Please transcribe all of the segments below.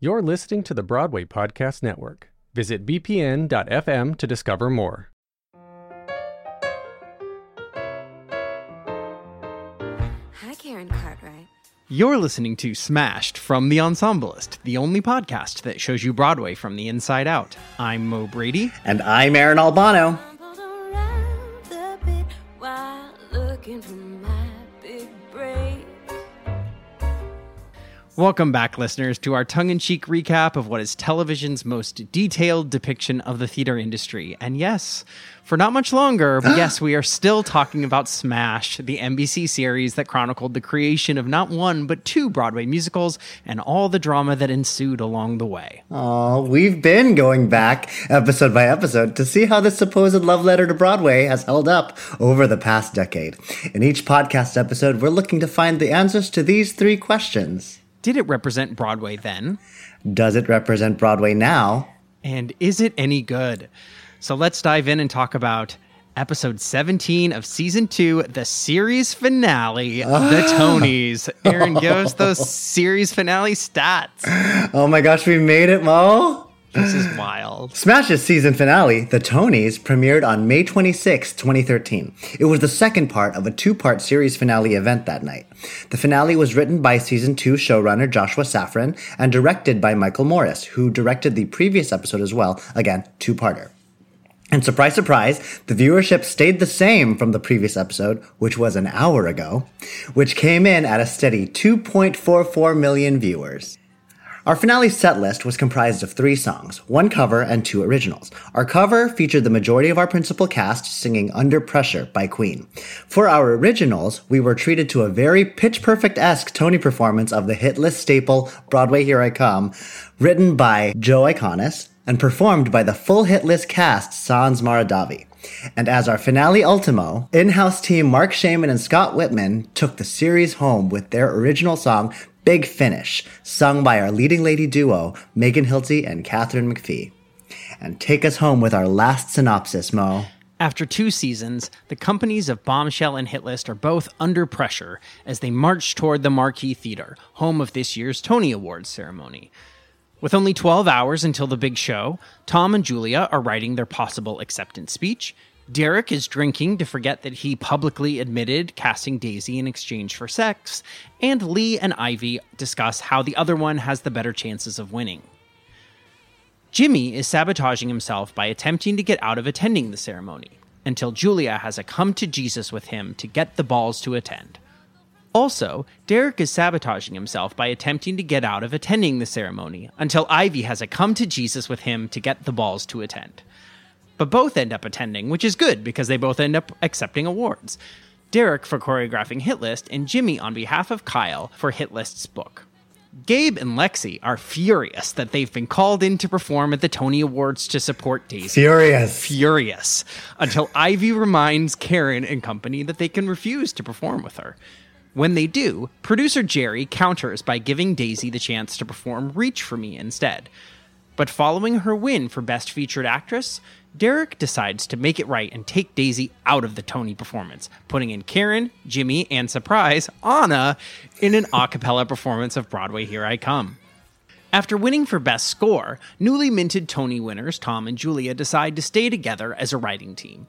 You're listening to the Broadway Podcast Network. Visit bpn.fm to discover more. Hi, Karen Cartwright. You're listening to Smashed from The Ensemblist, the only podcast that shows you Broadway from the inside out. I'm Mo Brady. And I'm Aaron Albano. Welcome back, listeners, to our tongue in cheek recap of what is television's most detailed depiction of the theater industry. And yes, for not much longer, but yes, we are still talking about Smash, the NBC series that chronicled the creation of not one, but two Broadway musicals and all the drama that ensued along the way. Oh, we've been going back episode by episode to see how this supposed love letter to Broadway has held up over the past decade. In each podcast episode, we're looking to find the answers to these three questions. Did it represent Broadway then? Does it represent Broadway now? And is it any good? So let's dive in and talk about episode 17 of season two, the series finale of the ah. Tonys. Aaron, give us those series finale stats. Oh my gosh, we made it, Mo! This is wild. Smash's season finale, The Tonys, premiered on May 26, 2013. It was the second part of a two part series finale event that night. The finale was written by season 2 showrunner Joshua Safran and directed by Michael Morris, who directed the previous episode as well, again, two parter. And surprise, surprise, the viewership stayed the same from the previous episode, which was an hour ago, which came in at a steady 2.44 million viewers. Our finale set list was comprised of three songs, one cover and two originals. Our cover featured the majority of our principal cast singing Under Pressure by Queen. For our originals, we were treated to a very pitch perfect-esque Tony performance of the hit list staple Broadway Here I Come, written by Joe Iconis and performed by the full hit list cast Sans Mara Davi. And as our finale ultimo, in-house team Marc Shaiman and Scott Wittman took the series home with their original song Big Finish, sung by our leading lady duo, Megan Hilty and Katharine McPhee. And take us home with our last synopsis, Mo. After two seasons, the companies of Bombshell and Hitlist are both under pressure as they march toward the Marquee Theater, home of this year's Tony Awards ceremony. With only 12 hours until the big show, Tom and Julia are writing their possible acceptance speech. Derek is drinking to forget that he publicly admitted casting Daisy in exchange for sex, and Lee and Ivy discuss how the other one has the better chances of winning. Jimmy is sabotaging himself by attempting to get out of attending the ceremony, until Julia has a come to Jesus with him to get the balls to attend. Also, Derek is sabotaging himself by attempting to get out of attending the ceremony until Ivy has a come to Jesus with him to get the balls to attend. But both end up attending, which is good because they both end up accepting awards. Derek for choreographing Hitlist and Jimmy on behalf of Kyle for Hitlist's book. Gabe and Lexi are furious that they've been called in to perform at the Tony Awards to support Daisy Furious. furious until Ivy reminds Karen and company that they can refuse to perform with her. When they do, producer Jerry counters by giving Daisy the chance to perform Reach for Me instead. But following her win for Best Featured Actress, Derek decides to make it right and take Daisy out of the Tony performance, putting in Karen, Jimmy, and surprise, Anna in an a cappella performance of Broadway Here I Come. After winning for Best Score, newly minted Tony winners Tom and Julia decide to stay together as a writing team.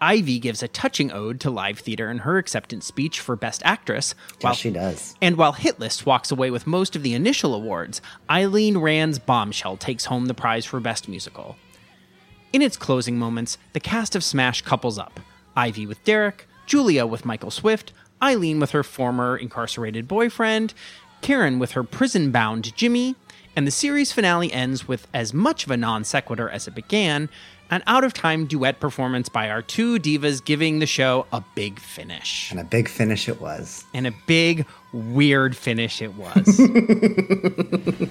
Ivy gives a touching ode to live theater in her acceptance speech for Best Actress. Yes, she does. And while Hitlist walks away with most of the initial awards, Eileen Rand's Bombshell takes home the prize for Best Musical. In its closing moments, the cast of Smash couples up Ivy with Derek, Julia with Michael Swift, Eileen with her former incarcerated boyfriend, Karen with her prison bound Jimmy, and the series finale ends with as much of a non sequitur as it began an out of time duet performance by our two divas giving the show a big finish. And a big finish it was. And a big, weird finish it was.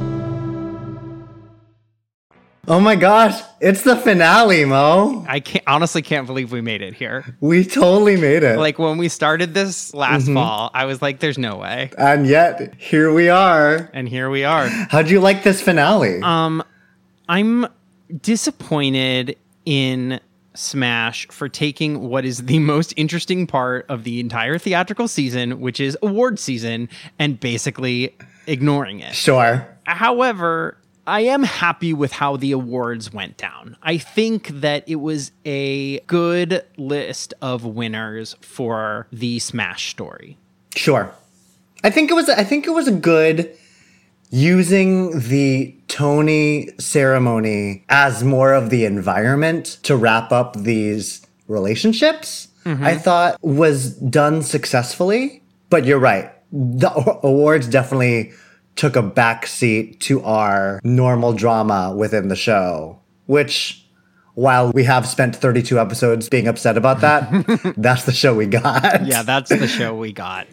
Oh my gosh, it's the finale, Mo. I can't honestly can't believe we made it here. We totally made it. Like when we started this last Mm-hmm. fall, I was like, "There's no way," and yet, here we are. and here we are. How'd you like this finale? Um, I'm disappointed in Smash for taking what is the most interesting part of the entire theatrical season, which is award season, and basically ignoring it. sure. However, I am happy with how the awards went down. I think that it was a good list of winners for the Smash story. Sure. I think it was I think it was a good using the Tony ceremony as more of the environment to wrap up these relationships. Mm-hmm. I thought was done successfully, but you're right. The awards definitely took a backseat to our normal drama within the show, which while we have spent 32 episodes being upset about that, that's the show we got. Yeah, that's the show we got.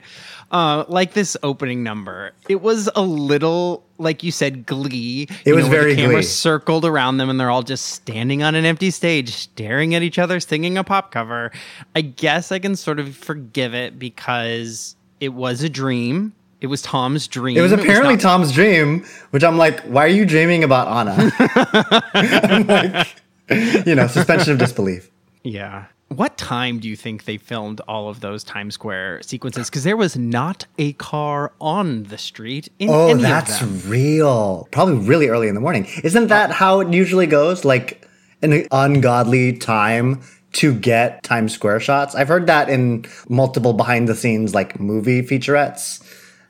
Uh, like this opening number, it was a little, like you said, glee. It You was know, very the camera Glee. circled around them, and they're all just standing on an empty stage, staring at each other, singing a pop cover. I guess I can sort of forgive it because it was a dream. It was Tom's dream. It was apparently not- Tom's dream, which I'm like, why are you dreaming about Anna? I'm like, you know, suspension of disbelief. Yeah. What time do you think they filmed all of those Times Square sequences? Because there was not a car on the street in Oh, any that's of them. real. Probably really early in the morning. Isn't uh, that how it usually goes? Like an ungodly time to get Times Square shots? I've heard that in multiple behind the scenes like movie featurettes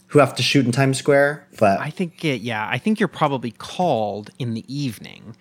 who have to shoot in Times Square. But I think it, yeah, I think you're probably called in the evening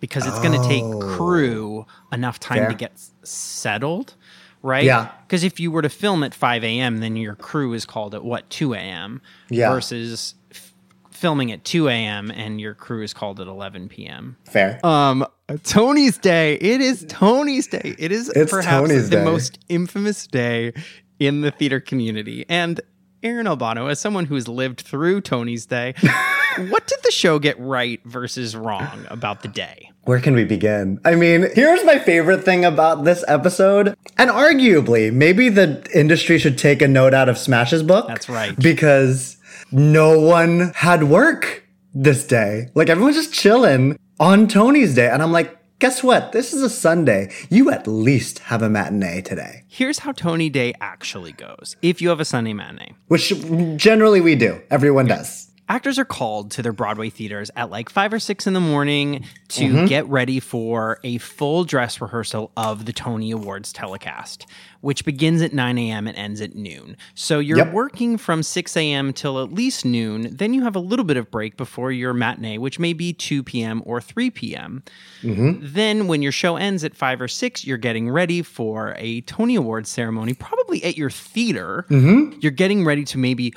because it's going to take crew enough time Oh. Fair. to get settled, right? Yeah. Because if you were to film at 5 a.m., then your crew is called at what 2 a.m. Yeah. versus f- filming at 2 a.m. and your crew is called at 11 p.m. fair. Um, Tony's Day. It is Tony's Day. It is It's perhaps Tony's the Day. most infamous day in the theater community. And Aaron Albano, as someone who's lived through Tony's Day, what did the show get right versus wrong about the day? Where can we begin? I mean, here's my favorite thing about this episode. And arguably, maybe the industry should take a note out of Smash's book. That's right. Because no one had work this day. Like everyone's just chilling on Tony's day. And I'm like, guess what? This is a Sunday. You at least have a matinee today. Here's how Tony Day actually goes if you have a Sunday matinee. Which generally we do. Everyone does. Actors are called to their Broadway theaters at like five or six in the morning to Mm-hmm. get ready for a full dress rehearsal of the Tony Awards telecast, which begins at 9 a.m. and ends at noon. So you're Yep. working from 6 a.m. till at least noon. Then you have a little bit of break before your matinee, which may be 2 p.m. or 3 p.m. Then, when your show ends at five or six, you're getting ready for a Tony Awards ceremony, probably at your theater. You're getting ready to maybe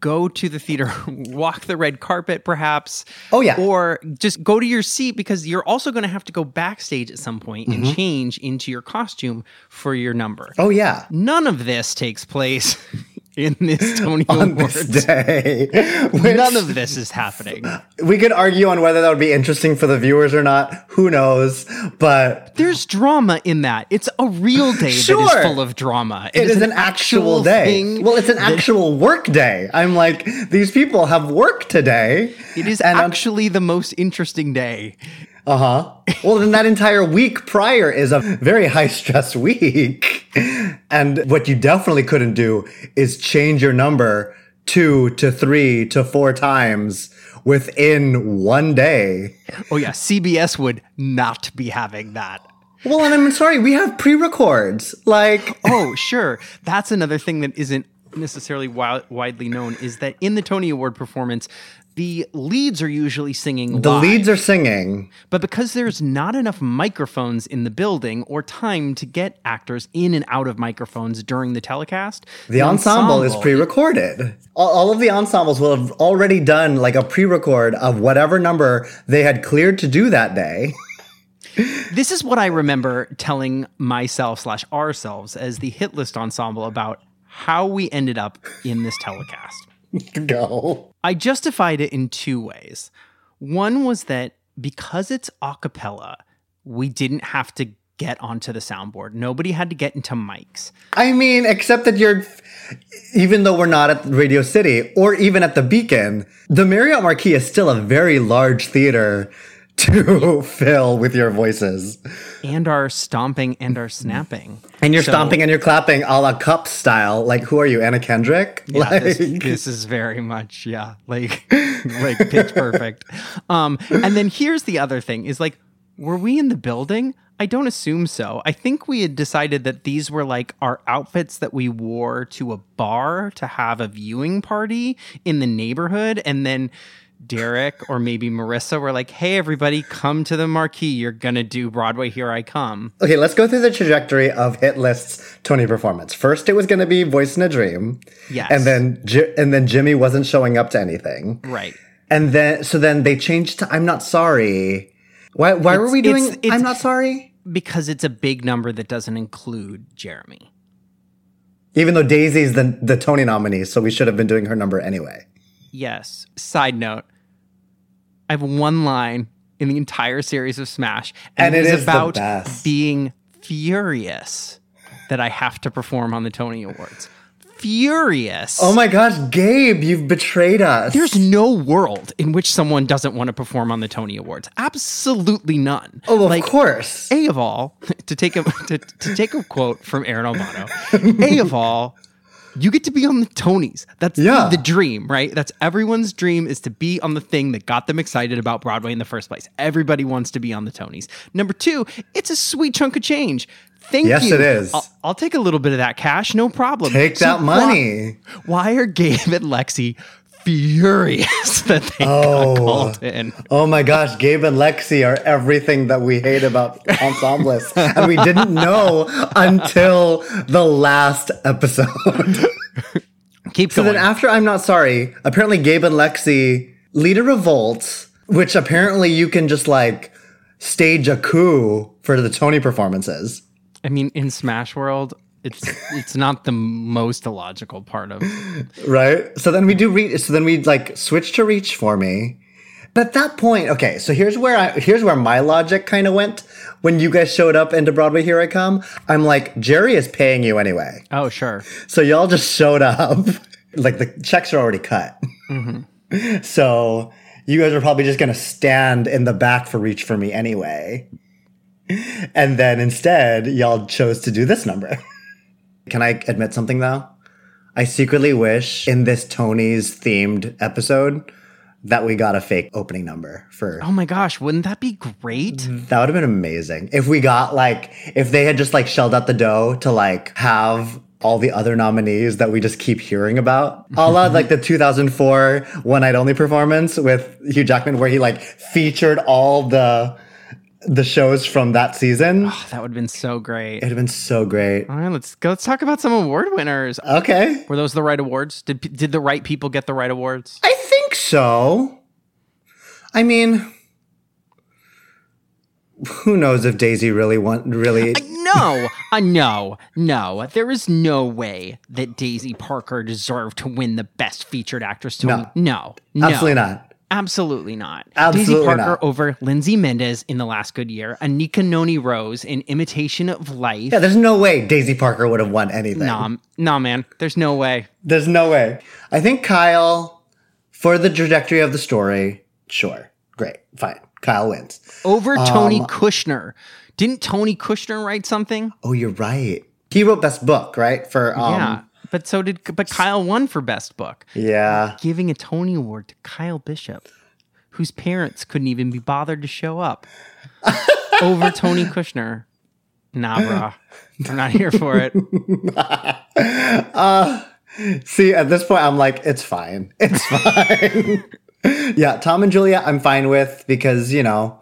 go to the theater, walk the red carpet, perhaps. Oh, yeah. Or just go to your seat because you're also going to have to go backstage at some point and mm-hmm. change into your costume for your number. Oh, yeah. None of this takes place in this Tony On Awards. this day. Which- None of this is happening. we could argue on whether that would be interesting for the viewers or not. Who knows? But There's drama in that. It's a real day that Sure. is full of drama. it is an actual day. thing Well, it's an that- actual work day. I'm like, these people have work today. It is And I'm- actually the most interesting day. Uh huh. Well, then that entire week prior is a very high stress week. And what you definitely couldn't do is change your number two to three to four times within one day. Oh yeah, CBS would not be having that. Well, and I'm sorry, we have pre records. Like, Oh, sure. That's another thing that isn't necessarily wi- widely known is that in the Tony Award performance, the leads are usually singing the live. leads are singing. But because there's not enough microphones in the building or time to get actors in and out of microphones during the telecast, The ensemble, is pre recorded. All, all of the ensembles will have already done like a pre record of whatever number they had cleared to do that day. this is what I remember telling myself slash ourselves as the hit list ensemble about how we ended up in this telecast. Go. I justified it in two ways. One was that because it's a cappella, we didn't have to get onto the soundboard. Nobody had to get into mics. I mean, except that you're, even though we're not at Radio City or even at the Beacon, the Marriott Marquis is still a very large theater to fill with your voices. And our stomping and our snapping. And you're So- stomping and you're clapping a la cup style. Like, who are you, Anna Kendrick? Yeah, like, this, this is very much yeah, like like pitch perfect. Um, and then here's the other thing: is like, were we in the building? I don't assume so. I think we had decided that these were like our outfits that we wore to a bar to have a viewing party in the neighborhood, and then. Derek or maybe Marissa were like, "Hey, everybody, come to the marquee. You're gonna do Broadway. Here I come." okay, let's go through the trajectory of Hit List's Tony performance. First, it was going to be Voice in a Dream. Yes. And then, and then Jimmy wasn't showing up to anything. Right. And then, so then they changed to I'm Not Sorry. Why, why were we doing it's- it's- I'm Not Sorry? Because it's a big number that doesn't include Jeremy. Even though Daisy's the, the Tony nominee, so we should have been doing her number anyway. Yes. Side note, I have one line in the entire series of Smash, And it it is is about being furious that I have to perform on the Tony Awards. Furious. Oh my gosh, Gabe, you've betrayed us. There's no world in which someone doesn't want to perform on the Tony Awards. Absolutely none. oh, of like, course. A of all, to take a to, to take a quote from Aaron Albano, A of all, you get to be on the Tonys. That's Yeah. the, the dream, right? That's everyone's dream is to be on the thing that got them excited about Broadway in the first place. Everybody wants to be on the Tonys. Number two, it's a sweet chunk of change. Thank Yes, you. it is. I'll, I'll take a little bit of that cash, no problem. Take So that why- money. Why, are Gabe and Lexi furious that they Oh. got called in? Oh my gosh, Gabe and Lexi are everything that we hate about ensembles. and we didn't know until the last episode. Keep so going. then after I'm Not Sorry, apparently Gabe and Lexi lead a revolt, which apparently you can just like stage a coup for the Tony performances. I mean, in Smash World, it's it's not the most illogical part of. right? So then we do reach. So then we like switch to reach for me. But at that point, okay. So here's where I here's where my logic kind of went when you guys showed up into Broadway. Here I come. I'm like Jerry is paying you anyway, Oh, sure. so y'all just showed up. like the checks are already cut. Mm-hmm. So you guys are probably just gonna stand in the back for reach for me anyway. And then instead, y'all chose to do this number. Can I admit something though? I secretly wish in this Tony's themed episode that we got a fake opening number for Oh my gosh, wouldn't that be great? Mm-hmm. that would have been amazing if we got like if they had just like shelled out the dough to like have all the other nominees that we just keep hearing about. A la like the 2004 One Night Only performance with Hugh Jackman where he like featured all the the shows from that season. That would have been so great. It'd have been so great. All right, let's go. Let's talk about some award winners. Okay. Were those the right awards? Did did the right people get the right awards? I think so. I mean, who knows if Daisy really want really No, uh, no, no. There is no way that Daisy Parker deserved to win the Best Featured Actress. Tony. No. no, no, Absolutely not. Absolutely not. Absolutely Daisy Parker not. over Lindsay Mendez in The Last Good Year, Anika Noni Rose in Imitation of Life. Yeah, there's no way Daisy Parker would have won anything. Nah, nah, man. There's no way. There's no way. I think Kyle, for the trajectory of the story, sure. Great. Fine. Kyle wins. Over Tony Um, Kushner. Didn't Tony Kushner write something? Oh, you're right. He wrote best book, right? For um yeah. But so did but Kyle won for best book. yeah. Giving a Tony Award to Kyle Bishop, whose parents couldn't even be bothered to show up. Over Tony Kushner. Nah, brah. I'm not here for it. Uh, see, at this point I'm like it's fine. It's fine. yeah, Tom and Julia I'm fine with because, you know,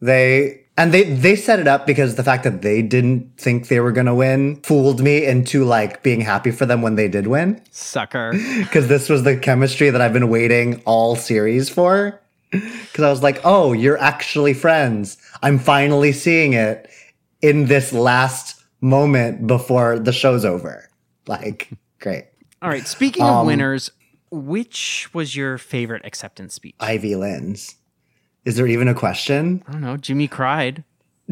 they and they they set it up because the fact that they didn't think they were going to win fooled me into like being happy for them when they did win. Sucker. because this was the chemistry that I've been waiting all series for. Because I was like, oh, you're actually friends. I'm finally seeing it in this last moment before the show's over. Like, great. All right. Speaking of um, winners, which was your favorite acceptance speech? Ivy Lynn's. Is there even a question? I don't know. Jimmy cried.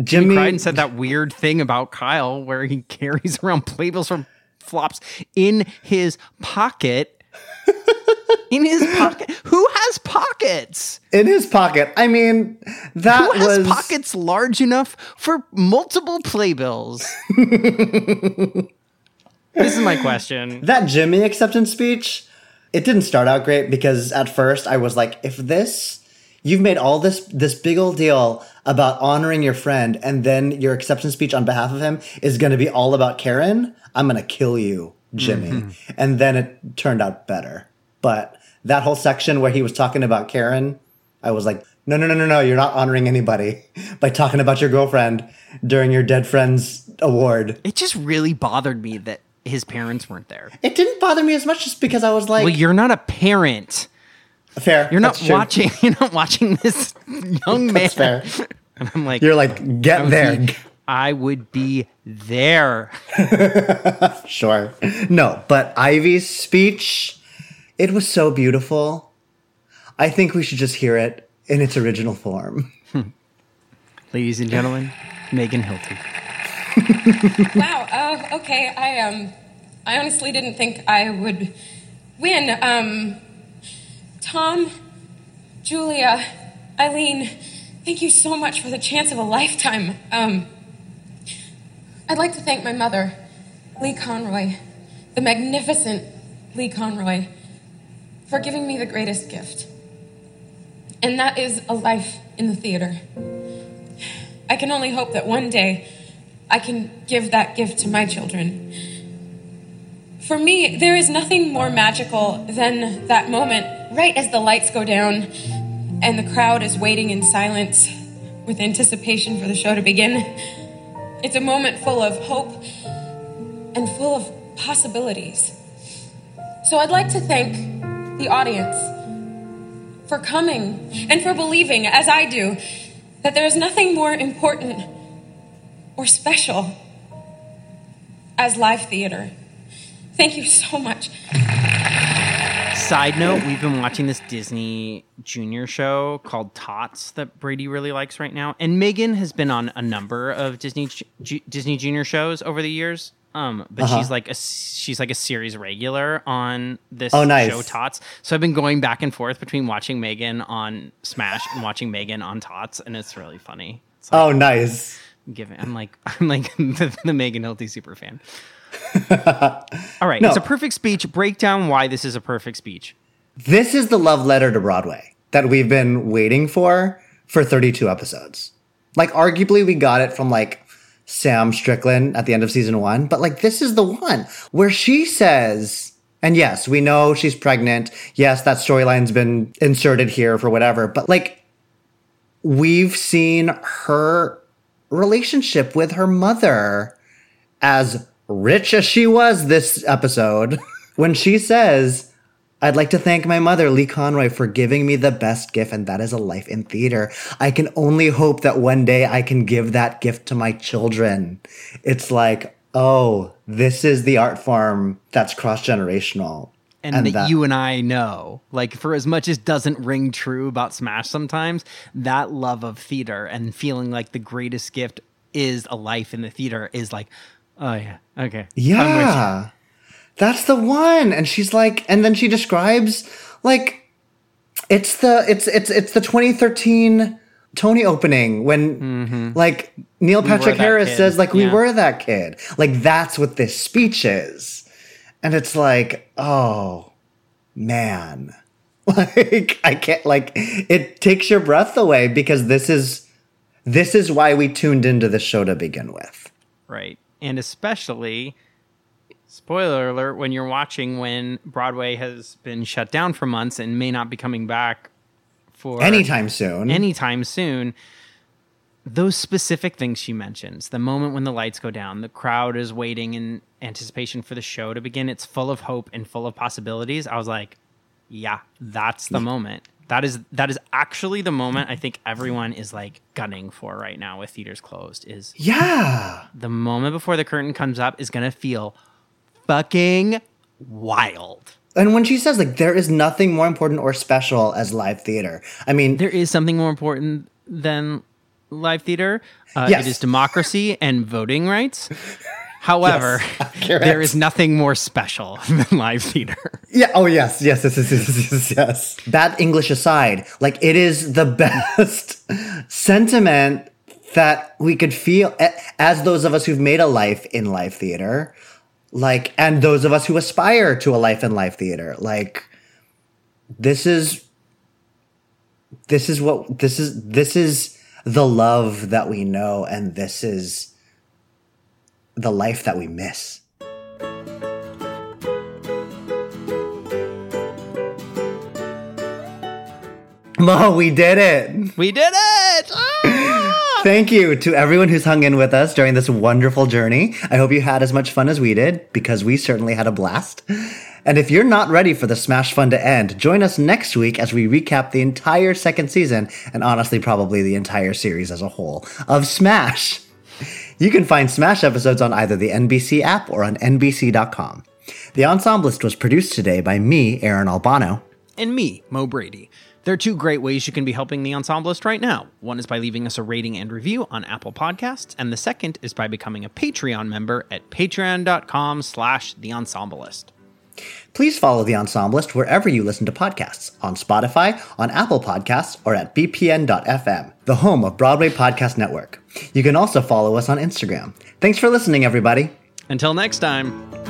Jimmy, cried and said that weird thing about Kyle where he carries around playbills from flops in his pocket. in his pocket. Who has pockets? in his pocket. I mean, that Who has was pockets large enough for multiple playbills? this is my question. that Jimmy acceptance speech. It didn't start out great because at first I was like, if this you've made all this this big old deal about honoring your friend and then your acceptance speech on behalf of him is going to be all about Karen, I'm going to kill you, Jimmy. Mm-hmm. And then it turned out better. But that whole section where he was talking about Karen, I was like, no, no, no, no, no, you're not honoring anybody by talking about your girlfriend during your dead friends award. It just really bothered me that his parents weren't there. It didn't bother me as much just because I was like, Well, you're not a parent. Fair. You're not true. watching. You're not watching this young man. That's fair. And I'm like, You're like, get would there. be- I would be there. Sure. No, but Ivy's speech, it was so beautiful. I think we should just hear it in its original form. Ladies and gentlemen, Megan Hilty. Wow. Uh, okay. I um, I honestly didn't think I would win. Um, Tom, Julia, Eileen, thank you so much for the chance of a lifetime. Um, I'd like to thank my mother, Lee Conroy, the magnificent Lee Conroy, for giving me the greatest gift, and that is a life in the theater. I can only hope that one day I can give that gift to my children. For me, there is nothing more magical than that moment right as the lights go down and the crowd is waiting in silence with anticipation for the show to begin. It's a moment full of hope and full of possibilities. So I'd like to thank the audience for coming and for believing, as I do, that there is nothing more important or special as live theater. Thank you so much. Side note: We've been watching this Disney Junior show called Tots that Brady really likes right now, and Megan has been on a number of Disney Ju- Disney Junior shows over the years. Um, but Uh-huh. she's like a she's like a series regular on this Oh, nice. show Tots. So I've been going back and forth between watching Megan on Smash and watching Megan on Tots, and it's really funny. It's like Oh, nice. giving I'm like I'm like the, the Megan Hilty super fan. All right, No. it's a perfect speech. Break down why this is a perfect speech. This is the love letter to Broadway that we've been waiting for for 32 episodes. Like, arguably, we got it from like Sam Strickland at the end of season one, but like, this is the one where she says, and yes, we know she's pregnant. Yes, that storyline's been inserted here for whatever, but like, we've seen her relationship with her mother as rich as she was this episode when she says, I'd like to thank my mother, Lee Conroy, for giving me the best gift, and that is a life in theater. I can only hope that one day I can give that gift to my children. It's like, oh, this is the art form that's cross generational. and, that, you and I know. Like for as much as doesn't ring true about Smash sometimes, that love of theater and feeling like the greatest gift is a life in the theater is like, oh yeah, okay. I'm with you. Yeah. That's the one. And she's like, and then she describes like it's the it's it's it's the 2013 Tony opening when mm-hmm. like Neil Patrick that Harris kid. says like we Yeah. were that kid. Like that's what this speech is. And it's like, oh man. Like I can't like it takes your breath away because this is this is why we tuned into the show to begin with. Right. And especially, spoiler alert, when you're watching when Broadway has been shut down for months and may not be coming back for Anytime soon. anytime soon. Those specific things she mentions, the moment when the lights go down, the crowd is waiting in anticipation for the show to begin. It's full of hope and full of possibilities. I was like, yeah, that's the moment. That is that is actually the moment I think everyone is like gunning for right now with theaters closed. Is Yeah. the moment before the curtain comes up is gonna feel fucking wild. And when she says like there is nothing more important or special as live theater, I mean, There is something more important than live theater. Uh, Yes. It is democracy and voting rights. However, accurate. there is nothing more special than live theater. yeah. Oh yes, yes, yes, yes, yes, yes, yes. That English aside, like it is the best sentiment that we could feel as those of us who've made a life in live theater, like, and those of us who aspire to a life in live theater, like, this is, this is what this is. This is the love that we know, and this is the life that we miss. Mo, we did it. We did it! Ah! Thank you to everyone who's hung in with us during this wonderful journey. I hope you had as much fun as we did, because we certainly had a blast. And if you're not ready for the Smash fun to end, join us next week as we recap the entire second season, and honestly, probably the entire series as a whole, of Smash. You can find Smash episodes on either the NBC app or on NBC.com. The Ensemblist was produced today by me, Aaron Albano. and me, Mo Brady. There are two great ways you can be helping the Ensemblist right now. One is by leaving us a rating and review on Apple Podcasts, and the second is by becoming a Patreon member at patreon.com slash the Ensemblist. Please follow The Ensemblist wherever you listen to podcasts on Spotify, on Apple Podcasts, or at bpn.fm, the home of Broadway Podcast Network. You can also follow us on Instagram. Thanks for listening, everybody. Until next time.